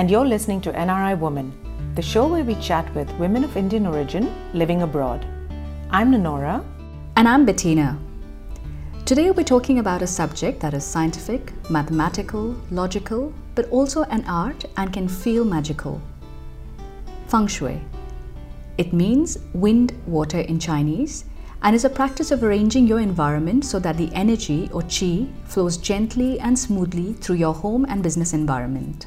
And you're listening to NRI Woman, the show where we chat with women of Indian origin living abroad. I'm Nonora. And I'm Bettina. Today we're talking about a subject that is scientific, mathematical, logical, but also an art and can feel magical. Feng Shui. It means wind, water in Chinese and is a practice of arranging your environment so that the energy or qi flows gently and smoothly through your home and business environment.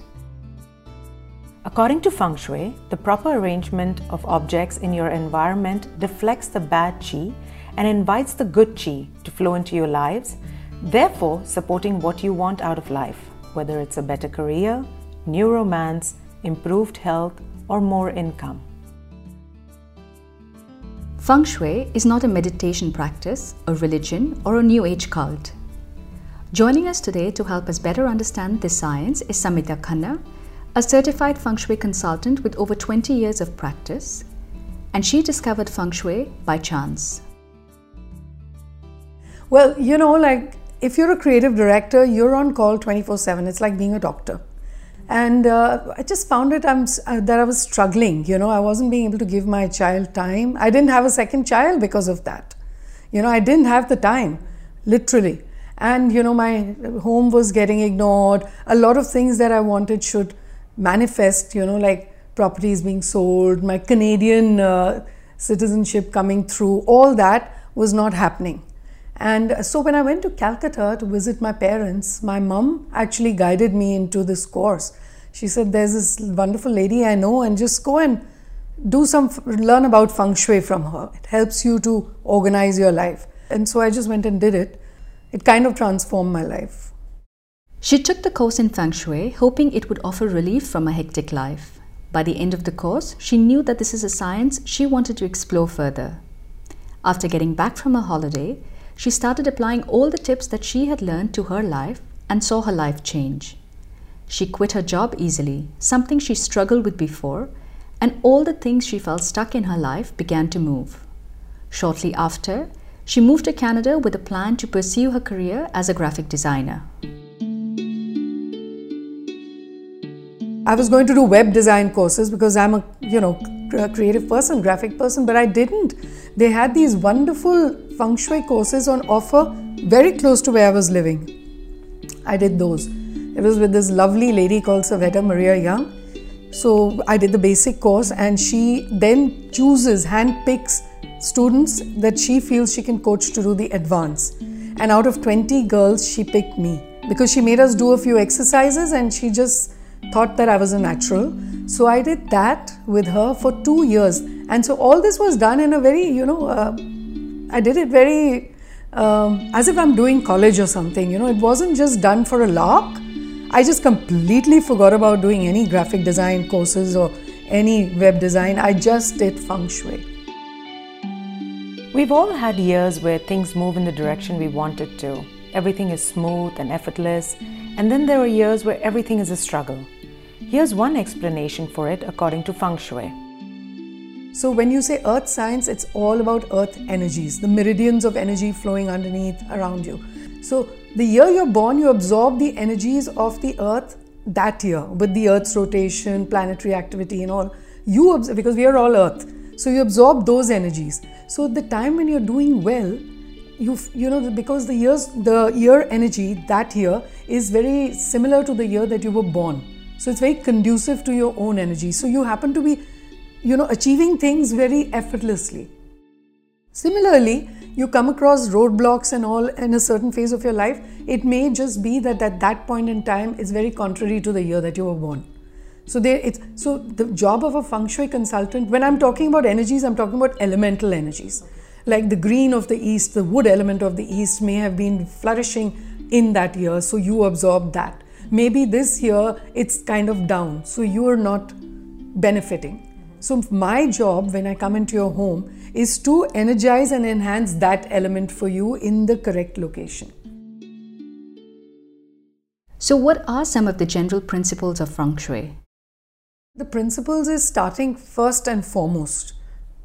According to feng shui, the proper arrangement of objects in your environment deflects the bad qi and invites the good qi to flow into your lives, therefore supporting what you want out of life, whether it's a better career, new romance, improved health, or more income. Feng Shui is not a meditation practice, a religion, or a New Age cult. Joining us today to help us better understand this science is Samita Khanna, a certified feng shui consultant with over 20 years of practice, and she discovered feng shui by chance. Well, you know, like if you're a creative director, you're on call 24 7. It's like being a doctor. And uh, I just found it I'm, uh, that I was struggling. You know, I wasn't being able to give my child time. I didn't have a second child because of that. You know, I didn't have the time, literally. And, you know, my home was getting ignored. A lot of things that I wanted should manifest, you know, like properties being sold, my Canadian uh, citizenship coming through, all that was not happening. And so when I went to Calcutta to visit my parents, my mum actually guided me into this course. She said, There's this wonderful lady I know, and just go and do some, learn about feng shui from her. It helps you to organize your life. And so I just went and did it. It kind of transformed my life. She took the course in Feng Shui, hoping it would offer relief from a hectic life. By the end of the course, she knew that this is a science she wanted to explore further. After getting back from her holiday, she started applying all the tips that she had learned to her life and saw her life change. She quit her job easily, something she struggled with before, and all the things she felt stuck in her life began to move. Shortly after, she moved to Canada with a plan to pursue her career as a graphic designer. I was going to do web design courses because I'm a, you know, creative person, graphic person, but I didn't. They had these wonderful feng shui courses on offer very close to where I was living. I did those. It was with this lovely lady called Savetta Maria Young. So I did the basic course and she then chooses, handpicks students that she feels she can coach to do the advance. And out of 20 girls, she picked me because she made us do a few exercises and she just thought that I was a natural. So I did that with her for two years. And so all this was done in a very, you know, uh, I did it very um, as if I'm doing college or something. You know, it wasn't just done for a lark. I just completely forgot about doing any graphic design courses or any web design. I just did feng shui. We've all had years where things move in the direction we wanted to. Everything is smooth and effortless, and then there are years where everything is a struggle. Here's one explanation for it according to feng shui. So, when you say earth science, it's all about earth energies, the meridians of energy flowing underneath around you. So, the year you're born, you absorb the energies of the earth that year with the earth's rotation, planetary activity, and all. You observe, because we are all earth. So, you absorb those energies. So, the time when you're doing well, you you know because the years the year energy that year is very similar to the year that you were born so it's very conducive to your own energy so you happen to be you know, achieving things very effortlessly. Similarly, you come across roadblocks and all in a certain phase of your life, it may just be that at that point in time is very contrary to the year that you were born. So there it's so the job of a feng shui consultant, when I'm talking about energies, I'm talking about elemental energies. Like the green of the east, the wood element of the east may have been flourishing in that year, so you absorb that. Maybe this year it's kind of down, so you are not benefiting. So, my job when I come into your home is to energize and enhance that element for you in the correct location. So, what are some of the general principles of feng shui? The principles is starting first and foremost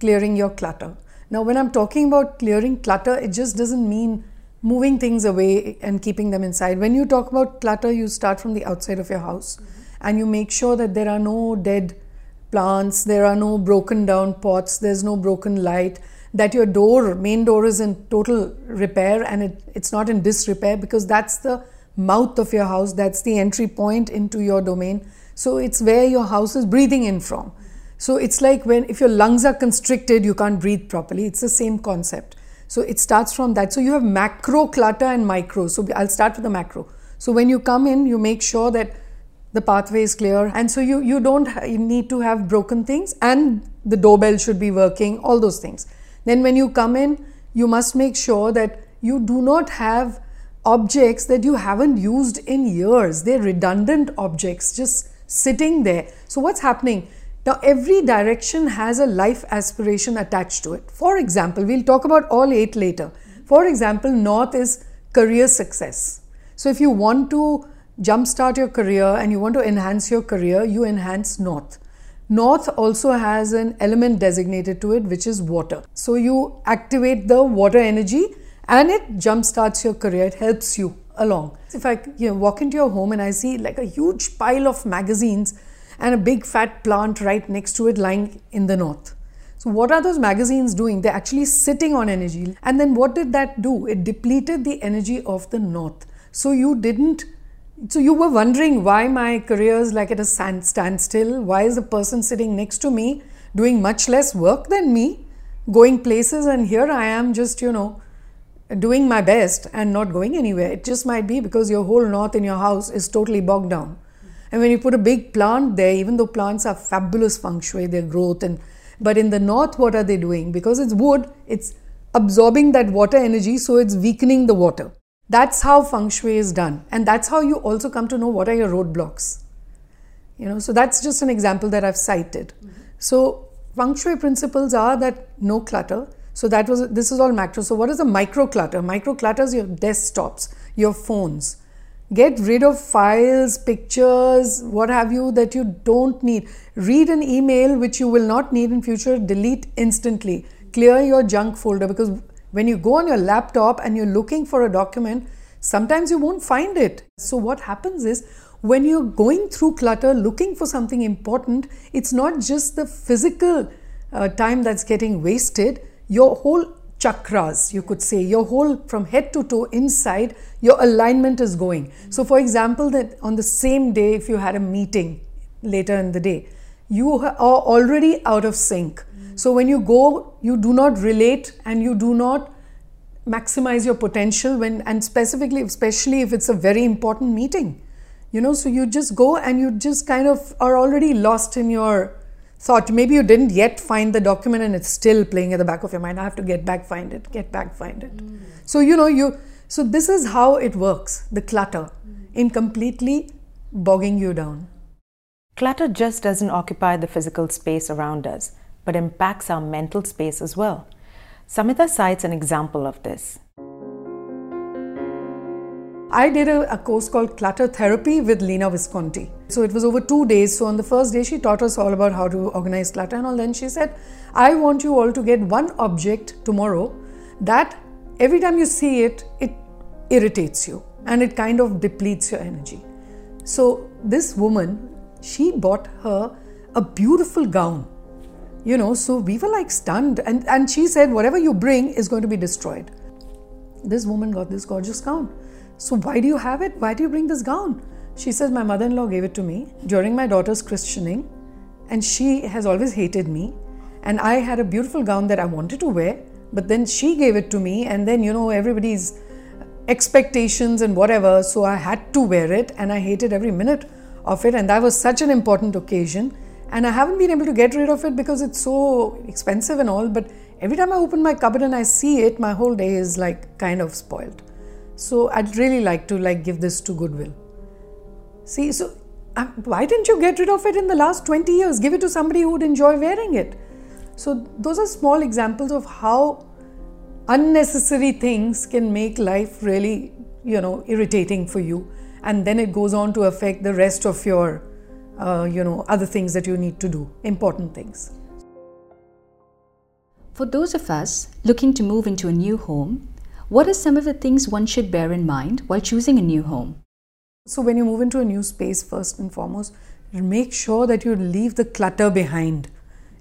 clearing your clutter. Now, when I'm talking about clearing clutter, it just doesn't mean moving things away and keeping them inside. When you talk about clutter, you start from the outside of your house. Mm-hmm. and you make sure that there are no dead plants, there are no broken down pots, there's no broken light, that your door, main door is in total repair and it, it's not in disrepair because that's the mouth of your house, that's the entry point into your domain. So it's where your house is breathing in from. So it's like when if your lungs are constricted, you can't breathe properly. It's the same concept. So it starts from that. So you have macro clutter and micro. So I'll start with the macro. So when you come in, you make sure that the pathway is clear, and so you you don't you need to have broken things, and the doorbell should be working. All those things. Then when you come in, you must make sure that you do not have objects that you haven't used in years. They're redundant objects just sitting there. So what's happening? Now, every direction has a life aspiration attached to it. For example, we'll talk about all eight later. For example, North is career success. So, if you want to jumpstart your career and you want to enhance your career, you enhance North. North also has an element designated to it, which is water. So, you activate the water energy and it jumpstarts your career, it helps you along. If I you know, walk into your home and I see like a huge pile of magazines and a big fat plant right next to it lying in the north. So, what are those magazines doing? They're actually sitting on energy. And then what did that do? It depleted the energy of the north. So, you didn't, so you were wondering why my career is like at a standstill. Why is the person sitting next to me doing much less work than me, going places, and here I am just, you know, doing my best and not going anywhere. It just might be because your whole north in your house is totally bogged down. And when you put a big plant there, even though plants are fabulous feng shui, their growth and but in the north, what are they doing? Because it's wood, it's absorbing that water energy, so it's weakening the water. That's how feng shui is done. And that's how you also come to know what are your roadblocks. You know, so that's just an example that I've cited. Mm-hmm. So feng shui principles are that no clutter. So that was this is all macro. So what is a micro clutter? Micro clutter is your desktops, your phones, Get rid of files, pictures, what have you that you don't need. Read an email which you will not need in future, delete instantly. Clear your junk folder because when you go on your laptop and you're looking for a document, sometimes you won't find it. So what happens is when you're going through clutter looking for something important, it's not just the physical uh, time that's getting wasted, your whole chakras, you could say, your whole from head to toe inside, your alignment is going. So, for example, that on the same day, if you had a meeting later in the day, you are already out of sync. So, when you go, you do not relate and you do not maximize your potential when and specifically especially if it's a very important meeting you know so you just go and you just kind of are already lost in your thought maybe you didn't yet find the document and it's still playing at the back of your mind. I have to get back find it get back find it. Mm. so you know you so this is how it works the clutter mm. in completely bogging you down. Clutter just doesn't occupy the physical space around us but impacts our mental space as well. Samita cites an example of this I did a, a, course called Clutter Therapy with Lena Visconti. So it was over two days. So on the first day, she taught us all about how to organize clutter and all. Then she said, I want you all to get one object tomorrow that every time you see it, it irritates you and it kind of depletes your energy. So this woman, she bought her a beautiful gown. You know, so we were like stunned. And, and she said, whatever you bring is going to be destroyed. This woman got this gorgeous gown. So, why do you have it? Why do you bring this gown? She says, My mother in law gave it to me during my daughter's christening, and she has always hated me. And I had a beautiful gown that I wanted to wear, but then she gave it to me, and then, you know, everybody's expectations and whatever, so I had to wear it, and I hated every minute of it. And that was such an important occasion. And I haven't been able to get rid of it because it's so expensive and all, but every time I open my cupboard and I see it, my whole day is like kind of spoiled. So I'd really like to like give this to Goodwill. See, so um, why didn't you get rid of it in the last 20 years? Give it to somebody who would enjoy wearing it. So those are small examples of how unnecessary things can make life really, you know, irritating for you. And then it goes on to affect the rest of your, uh, you know, other things that you need to do, important things. For those of us looking to move into a new home, what are some of the things one should bear in mind while choosing a new home? So, when you move into a new space, first and foremost, make sure that you leave the clutter behind.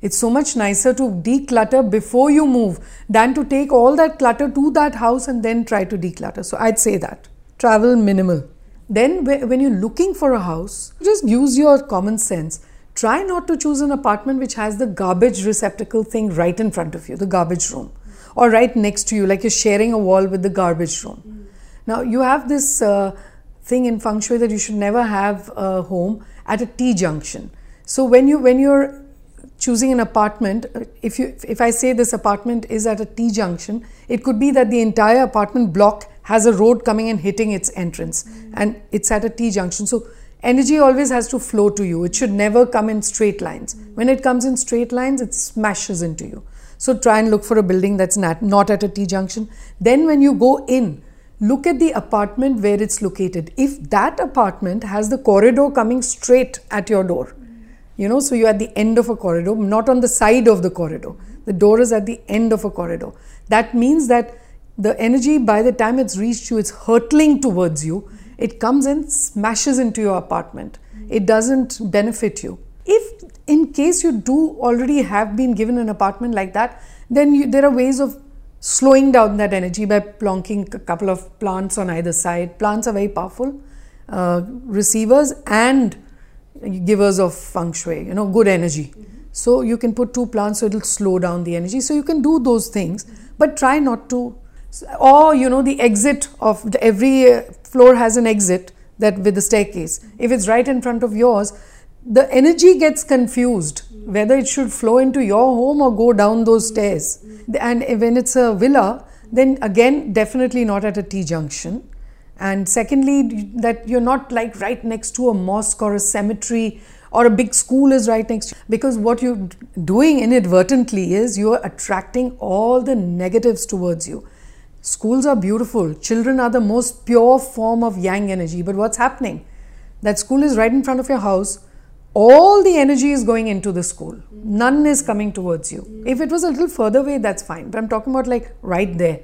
It's so much nicer to declutter before you move than to take all that clutter to that house and then try to declutter. So, I'd say that. Travel minimal. Then, when you're looking for a house, just use your common sense. Try not to choose an apartment which has the garbage receptacle thing right in front of you, the garbage room, or right next to you, like you're sharing a wall with the garbage room. Now, you have this. Uh, thing in feng shui that you should never have a home at a T junction. So when you when you're choosing an apartment, if you if I say this apartment is at a T junction, it could be that the entire apartment block has a road coming and hitting its entrance, mm. and it's at a T junction. So energy always has to flow to you. It should never come in straight lines. Mm. When it comes in straight lines, it smashes into you. So try and look for a building that's not, not at a T junction. Then when you go in, look at the apartment where it's located. If that apartment has the corridor coming straight at your door, you know, so you're at the end of a corridor, not on the side of the corridor. The door is at the end of a corridor. That means that the energy, by the time it's reached you, it's hurtling towards you. It comes and smashes into your apartment. It doesn't benefit you. If, in case you do already have been given an apartment like that, then you, there are ways of slowing down that energy by plonking a couple of plants on either side. Plants are very powerful uh, receivers and givers of feng shui, you know, good energy. Mm-hmm. So you can put two plants so it'll slow down the energy. So you can do those things, but try not to. Or, you know, the exit of the, every floor has an exit that with the staircase. If it's right in front of yours, the energy gets confused whether it should flow into your home or go down those stairs. And when it's a villa, then again, definitely not at a T junction. And secondly, that you're not like right next to a mosque or a cemetery or a big school is right next to you. because what you're doing inadvertently is you're attracting all the negatives towards you. Schools are beautiful, children are the most pure form of yang energy, but what's happening? That school is right in front of your house all the energy is going into the school. None is coming towards you. If it was a little further away, that's fine. But I'm talking about like right there.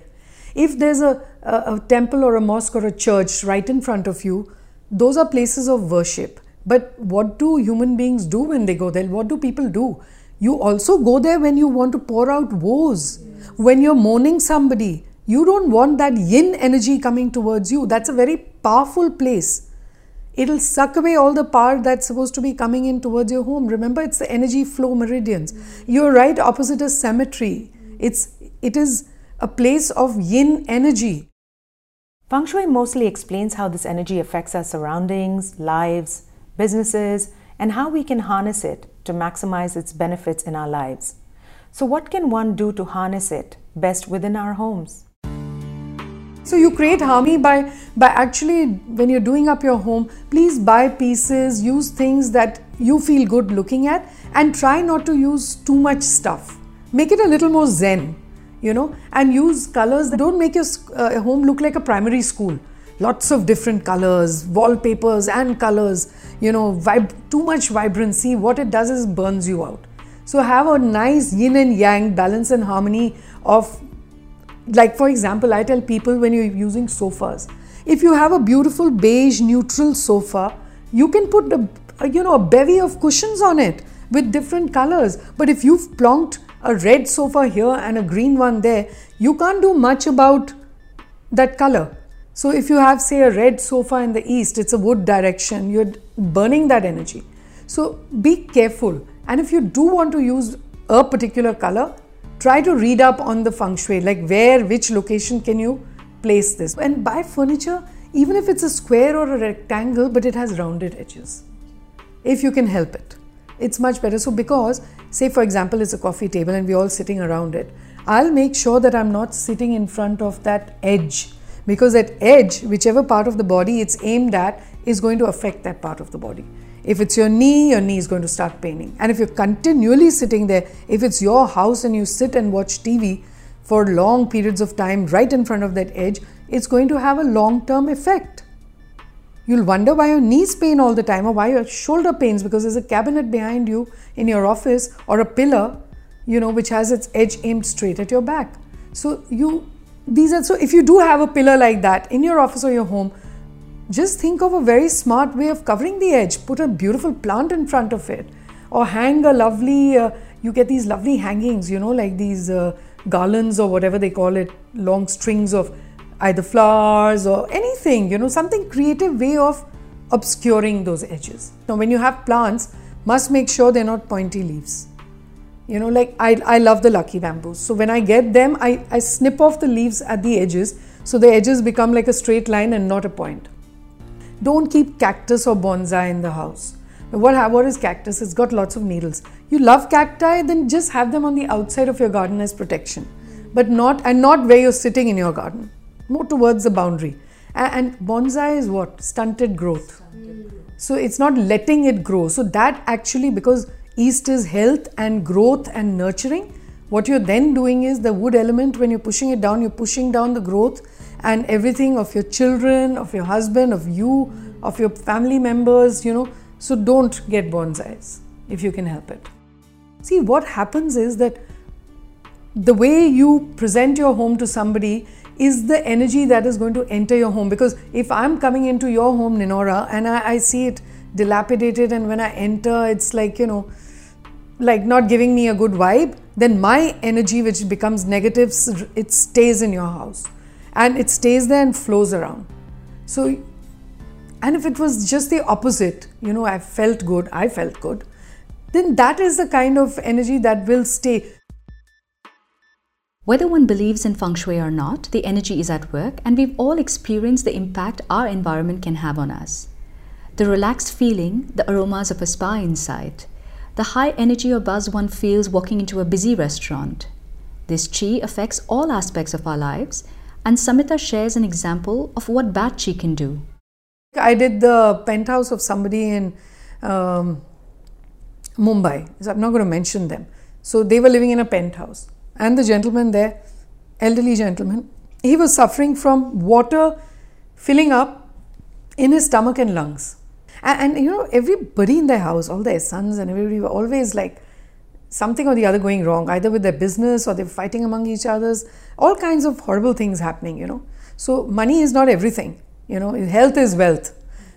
If there's a, a, a temple or a mosque or a church right in front of you, those are places of worship. But what do human beings do when they go there? What do people do? You also go there when you want to pour out woes. When you're mourning somebody, you don't want that yin energy coming towards you. That's a very powerful place it'll suck away all the power that's supposed to be coming in towards your home. Remember it's the energy flow meridians. You're right opposite a cemetery. It's it is a place of yin energy. Feng shui mostly explains how this energy affects our surroundings lives businesses and how we can harness it to maximize its benefits in our lives. So what can one do to harness it best within our homes so you create harmony by by actually when you're doing up your home, please buy pieces, use things that you feel good looking at and try not to use too much stuff. Make it a little more zen, you know, and use colors that don't make your uh, home look like a primary school. Lots of different colors, wallpapers and colors, you know, vib- too much vibrancy. What it does is burns you out. So have a nice yin and yang balance and harmony of like for example i tell people when you're using sofas if you have a beautiful beige neutral sofa you can put a, you know a bevy of cushions on it with different colors. But if you've plonked a red sofa here and a green one there you can't do much about that color. So if you have say a red sofa in the east it's a wood direction you're burning that energy. So be careful. And if you do want to use a particular color try to read up on the feng shui, like where, which location can you place this. And buy furniture, even if it's a square or a rectangle, but it has rounded edges. If you can help it, it's much better. So, because, say, for example, it's a coffee table and we're all sitting around it, I'll make sure that I'm not sitting in front of that edge because that edge, whichever part of the body it's aimed at, is going to affect that part of the body. If it's your knee, your knee is going to start paining. And if you're continually sitting there, if it's your house and you sit and watch TV for long periods of time right in front of that edge, it's going to have a long term effect. You'll wonder why your knees pain all the time or why your shoulder pains because there's a cabinet behind you in your office or a pillar, you know, which has its edge aimed straight at your back. So you these are so if you do have a pillar like that in your office or your home, just think of a very smart way of covering the edge. Put a beautiful plant in front of it, or hang a lovely. Uh, you get these lovely hangings, you know, like these uh, garlands or whatever they call it, long strings of either flowers or anything, you know, something creative way of obscuring those edges. Now, when you have plants, must make sure they're not pointy leaves. You know, like I, I love the lucky bamboos. So when I get them, I, I snip off the leaves at the edges so the edges become like a straight line and not a point. Don't keep cactus or bonsai in the house. What, what is cactus? It's got lots of needles. You love cacti, then just have them on the outside of your garden as protection, but not and not where you're sitting in your garden. More towards the boundary. And, bonsai is what stunted growth. So it's not letting it grow. So that actually because East is health and growth and nurturing. What you're then doing is the wood element, when you're pushing it down, you're pushing down the growth and everything of your children, of your husband, of you, of your family members, you know. So don't get bonsais if you can help it. See, what happens is that the way you present your home to somebody is the energy that is going to enter your home. Because if I'm coming into your home, Ninora, and I, I see it dilapidated, and when I enter, it's like, you know, like not giving me a good vibe, then my energy, which becomes negative, it stays in your house and it stays there and flows around. So, and if it was just the opposite, you know, I felt good, I felt good, then that is the kind of energy that will stay. Whether one believes in feng shui or not, the energy is at work, and we've all experienced the impact our environment can have on us. The relaxed feeling, the aromas of a spa inside, the high energy or buzz one feels walking into a busy restaurant. This chi affects all aspects of our lives, and Samita shares an example of what bad chi can do. I did the penthouse of somebody in um, Mumbai. So I'm not going to mention them. So they were living in a penthouse, and the gentleman there, elderly gentleman, he was suffering from water filling up in his stomach and lungs. And, and, you know, everybody in their house, all their sons and everybody were always like something or the other going wrong, either with their business or they're fighting among each others, all kinds of horrible things happening, you know. So, money is not everything, you know, health is wealth.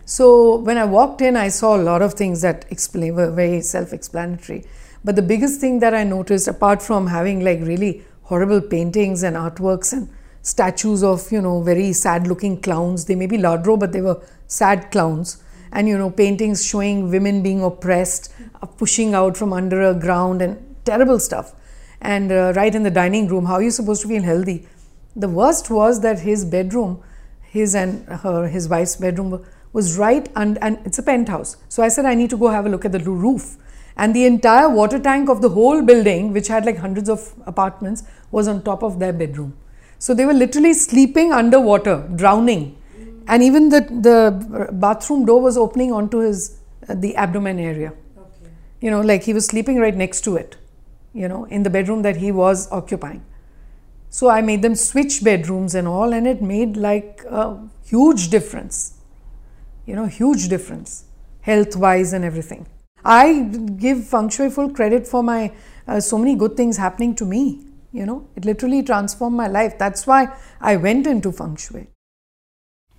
So, when I walked in, I saw a lot of things that explain, were very self explanatory. But the biggest thing that I noticed, apart from having like really horrible paintings and artworks and statues of, you know, very sad looking clowns, they may be Lladró, but they were sad clowns and you know paintings showing women being oppressed uh, pushing out from under a ground and terrible stuff. And uh, right in the dining room how are you supposed to feel healthy? The worst was that his bedroom his and her his wife's bedroom was right and and it's a penthouse. So i said i need to go have a look at the roof. And the entire water tank of the whole building which had like hundreds of apartments was on top of their bedroom. So they were literally sleeping underwater drowning and even the the bathroom door was opening onto his uh, the abdomen area. Okay. you know like he was sleeping right next to it you know in the bedroom that he was occupying. So i made them switch bedrooms and all and it made like a huge difference. You know huge difference health wise and everything. I give feng shui full credit for my uh, so many good things happening to me you know. It literally transformed my life. That's why i went into feng shui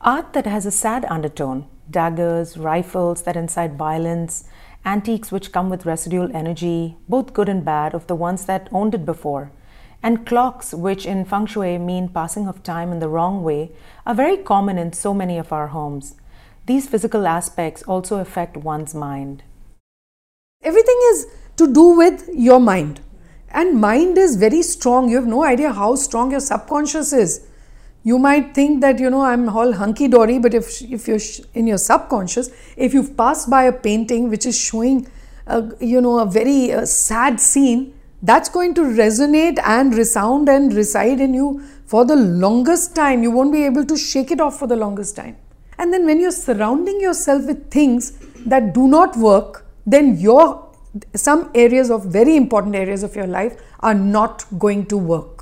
Art that has a sad undertone, daggers, rifles that incite violence, antiques which come with residual energy, both good and bad, of the ones that owned it before, and clocks which in feng shui mean passing of time in the wrong way, are very common in so many of our homes. These physical aspects also affect one's mind. Everything is to do with your mind. And mind is very strong. You have no idea how strong your subconscious is you might think that you know i'm all hunky dory but if if you're in your subconscious if you've passed by a painting which is showing a, you know a very uh, sad scene that's going to resonate and resound and reside in you for the longest time. You won't be able to shake it off for the longest time. And then when you're surrounding yourself with things that do not work then your some areas of very important areas of your life are not going to work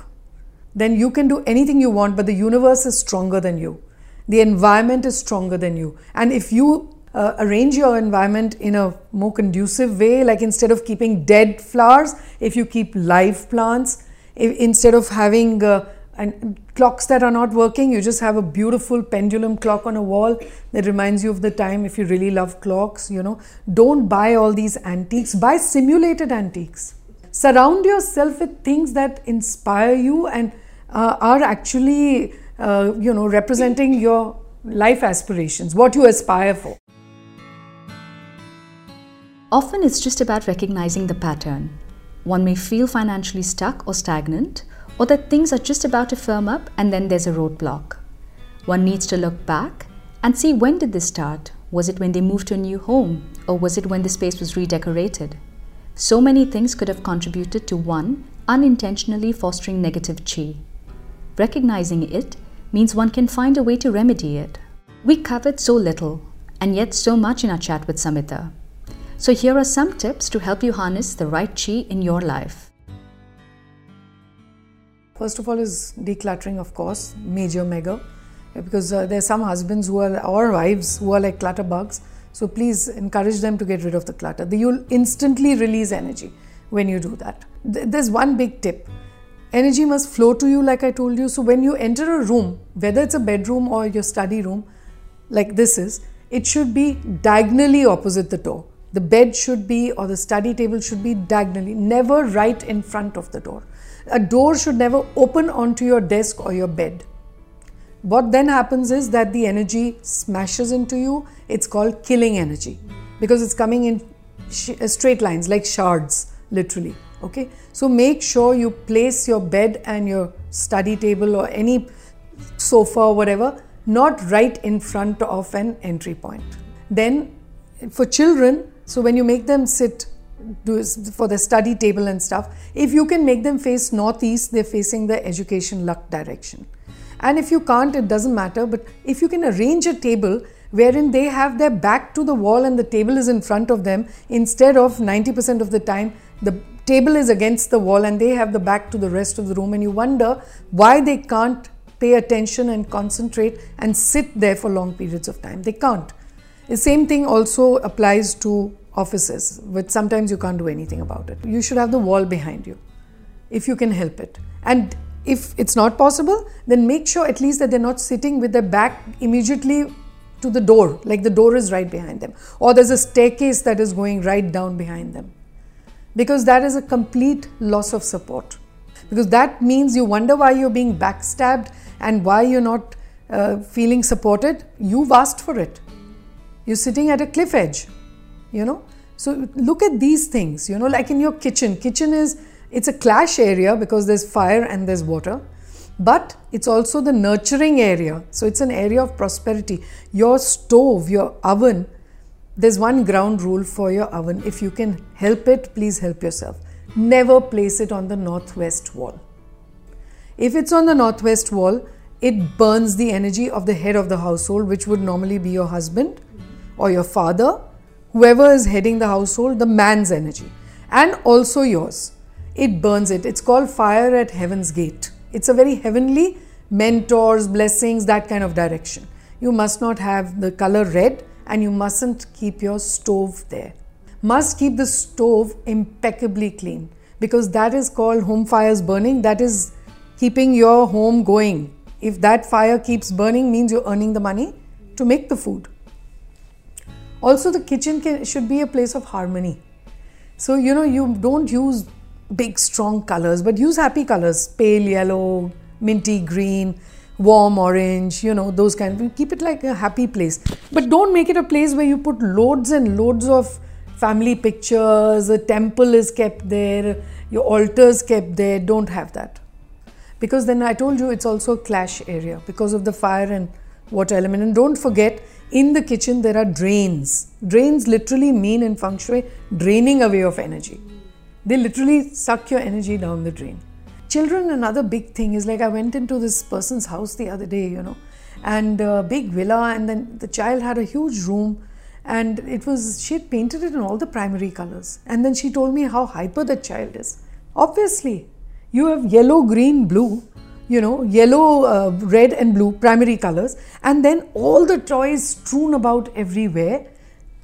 then you can do anything you want, but the universe is stronger than you. The environment is stronger than you. And if you uh, arrange your environment in a more conducive way, like instead of keeping dead flowers, if you keep live plants, if, instead of having uh, and clocks that are not working you just have a beautiful pendulum clock on a wall that reminds you of the time if you really love clocks you know don't buy all these antiques buy simulated antiques surround yourself with things that inspire you and uh, are actually uh, you know representing your life aspirations what you aspire for often it's just about recognizing the pattern one may feel financially stuck or stagnant or that things are just about to firm up and then there's a roadblock. One needs to look back and see when did this start? Was it when they moved to a new home or was it when the space was redecorated? So many things could have contributed to one unintentionally fostering negative chi. Recognizing it means one can find a way to remedy it. We covered so little and yet so much in our chat with Samita. So here are some tips to help you harness the right chi in your life. First of all, is decluttering, of course, major mega, because uh, there are some husbands who are or wives who are like clutter bugs. So please encourage them to get rid of the clutter. You'll instantly release energy when you do that. There's one big tip. Energy must flow to you, like I told you. So when you enter a room, whether it's a bedroom or your study room, like this is, it should be diagonally opposite the door. The bed should be, or the study table should be diagonally, never right in front of the door a door should never open onto your desk or your bed. What then happens is that the energy smashes into you. It's called killing energy because it's coming in straight lines like shards, literally. Okay, so make sure you place your bed and your study table or any sofa or whatever not right in front of an entry point. Then, for children, so when you make them sit for the study table and stuff if you can make them face northeast they're facing the education luck direction and if you can't it doesn't matter but if you can arrange a table wherein they have their back to the wall and the table is in front of them instead of 90% of the time the table is against the wall and they have the back to the rest of the room and you wonder why they can't pay attention and concentrate and sit there for long periods of time they can't the same thing also applies to offices, which sometimes you can't do anything about it. You should have the wall behind you if you can help it. And if it's not possible, then make sure at least that they're not sitting with their back immediately to the door, like the door is right behind them, or there's a staircase that is going right down behind them. Because that is a complete loss of support. Because that means you wonder why you're being backstabbed and why you're not uh, feeling supported. You've asked for it. You're sitting at a cliff edge you know so look at these things you know like in your kitchen kitchen is it's a clash area because there's fire and there's water but it's also the nurturing area so it's an area of prosperity your stove your oven there's one ground rule for your oven if you can help it please help yourself never place it on the northwest wall if it's on the northwest wall it burns the energy of the head of the household which would normally be your husband or your father whoever is heading the household, the man's energy, and also yours. It burns it. It's called fire at heaven's gate. It's a very heavenly mentors, blessings, that kind of direction. You must not have the color red and you mustn't keep your stove there. Must keep the stove impeccably clean because that is called home fires burning. That is keeping your home going. If that fire keeps burning, means you're earning the money to make the food. Also, the kitchen can, should be a place of harmony. So, you know, you don't use big, strong colors, but use happy colors pale yellow, minty green, warm orange, you know, those kind of keep it like a happy place. But don't make it a place where you put loads and loads of family pictures, a temple is kept there, your altars kept there. Don't have that. Because then I told you it's also a clash area because of the fire and water element. And don't forget, in the kitchen there are drains. Drains literally mean in feng shui draining away of energy. They literally suck your energy down the drain. Children, another big thing is like I went into this person's house the other day, you know, and a big villa, and then the child had a huge room, and it was she had painted it in all the primary colors. And then she told me how hyper the child is. Obviously, you have yellow, green, blue you know, yellow, uh, red, and blue primary colors, and then all the toys strewn about everywhere,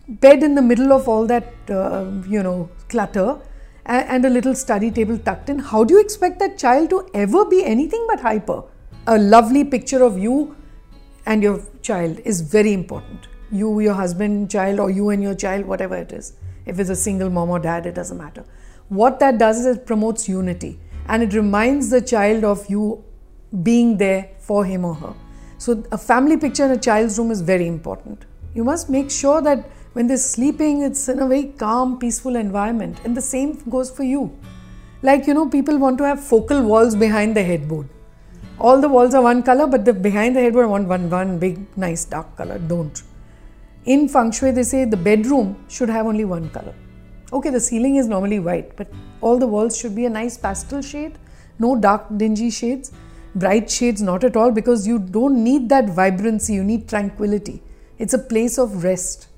bed in the middle of all that, uh, you know, clutter, and a little study table tucked in, how do you expect that child to ever be anything but hyper? A lovely picture of you and your child is very important. You, your husband, child, or you and your child, whatever it is. If it's a single mom or dad, it doesn't matter. What that does is it promotes unity and it reminds the child of you being there for him or her. So, a family picture in a child's room is very important. You must make sure that when they're sleeping, it's in a very calm, peaceful environment. And the same goes for you. Like, you know, people want to have focal walls behind the headboard. All the walls are one color, but the behind the headboard want one, one big, nice dark color. Don't. In feng shui, they say the bedroom should have only one color. Okay, the ceiling is normally white, but all the walls should be a nice pastel shade, no dark, dingy shades, bright shades, not at all, because you don't need that vibrancy, you need tranquility. It's a place of rest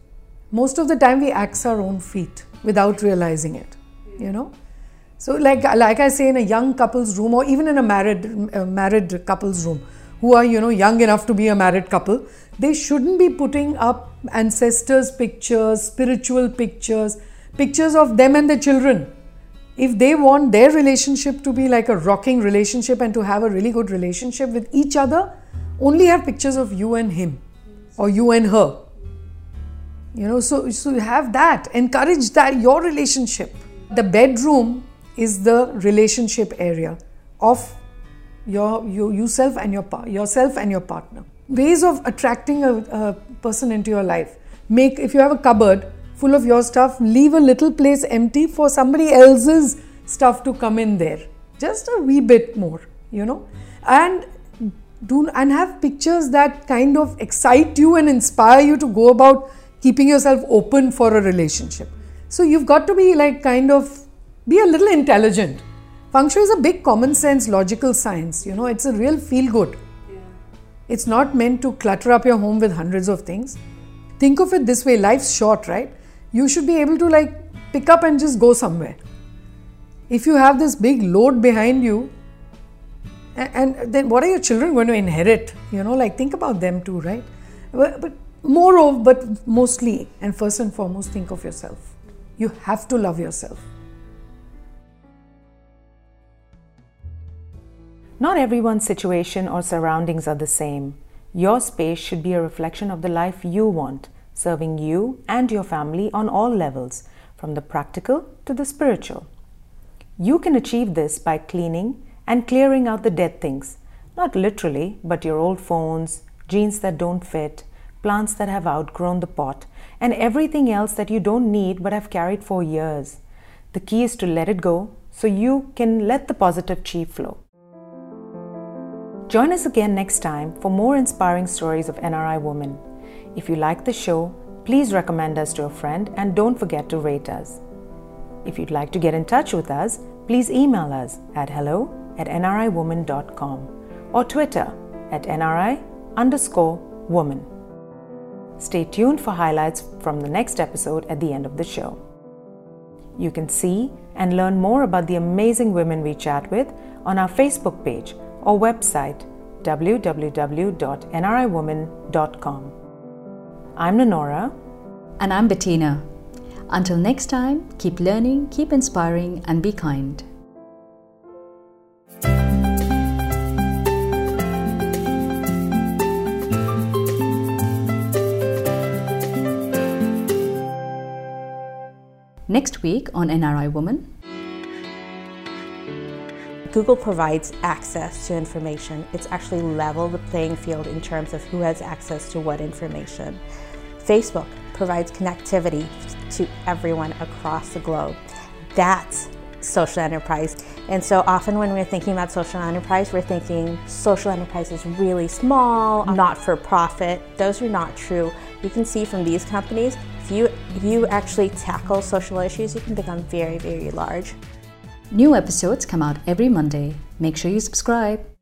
most of the time we axe our own feet without realizing it you know? So like like i say in a young couple's room or even in a married uh, married couple's room who are you know young enough to be a married couple they shouldn't be putting up ancestors pictures spiritual pictures pictures of them and their children. If they want their relationship to be like a rocking relationship and to have a really good relationship with each other only have pictures of you and him or you and her you know so so you have that. Encourage that your relationship. The bedroom is the relationship area of your you, yourself and your yourself and your partner. Ways of attracting a, a person into your life. Make if you have a cupboard full of your stuff leave a little place empty for somebody else's stuff to come in there. Just a wee bit more you know. And do and have pictures that kind of excite you and inspire you to go about keeping yourself open for a relationship. So you've got to be like kind of be a little intelligent. Feng Shui is a big common sense, logical science. You know, it's a real feel good. Yeah. It's not meant to clutter up your home with hundreds of things. Think of it this way life's short, right? You should be able to like pick up and just go somewhere. If you have this big load behind you, and then what are your children going to inherit? You know, like think about them too, right? But more of, but mostly and first and foremost, think of yourself. You have to love yourself. Not everyone's situation or surroundings are the same. Your space should be a reflection of the life you want, serving you and your family on all levels, from the practical to the spiritual. You can achieve this by cleaning and clearing out the dead things, not literally, but your old phones, jeans that don't fit, plants that have outgrown the pot, and everything else that you don't need but have carried for years. The key is to let it go so you can let the positive chi flow. Join us again next time for more inspiring stories of NRI women. If you like the show, please recommend us to a friend and don't forget to rate us. If you'd like to get in touch with us, please email us at hello at nriwoman.com or Twitter at nri underscore woman. Stay tuned for highlights from the next episode at the end of the show. You can see and learn more about the amazing women we chat with on our Facebook page or website www.nriwoman.com. I'm Lenora. And I'm Bettina. Until next time, keep learning, keep inspiring, and be kind. Next week on NRI Woman. Google provides access to information. It's actually level the playing field in terms of who has access to what information. Facebook provides connectivity to everyone across the globe. That's social enterprise. And so often when we're thinking about social enterprise, we're thinking social enterprise is really small, not for profit. Those are not true. You can see from these companies, if you, if you actually tackle social issues, you can become very, very large. New episodes come out every Monday. Make sure you subscribe.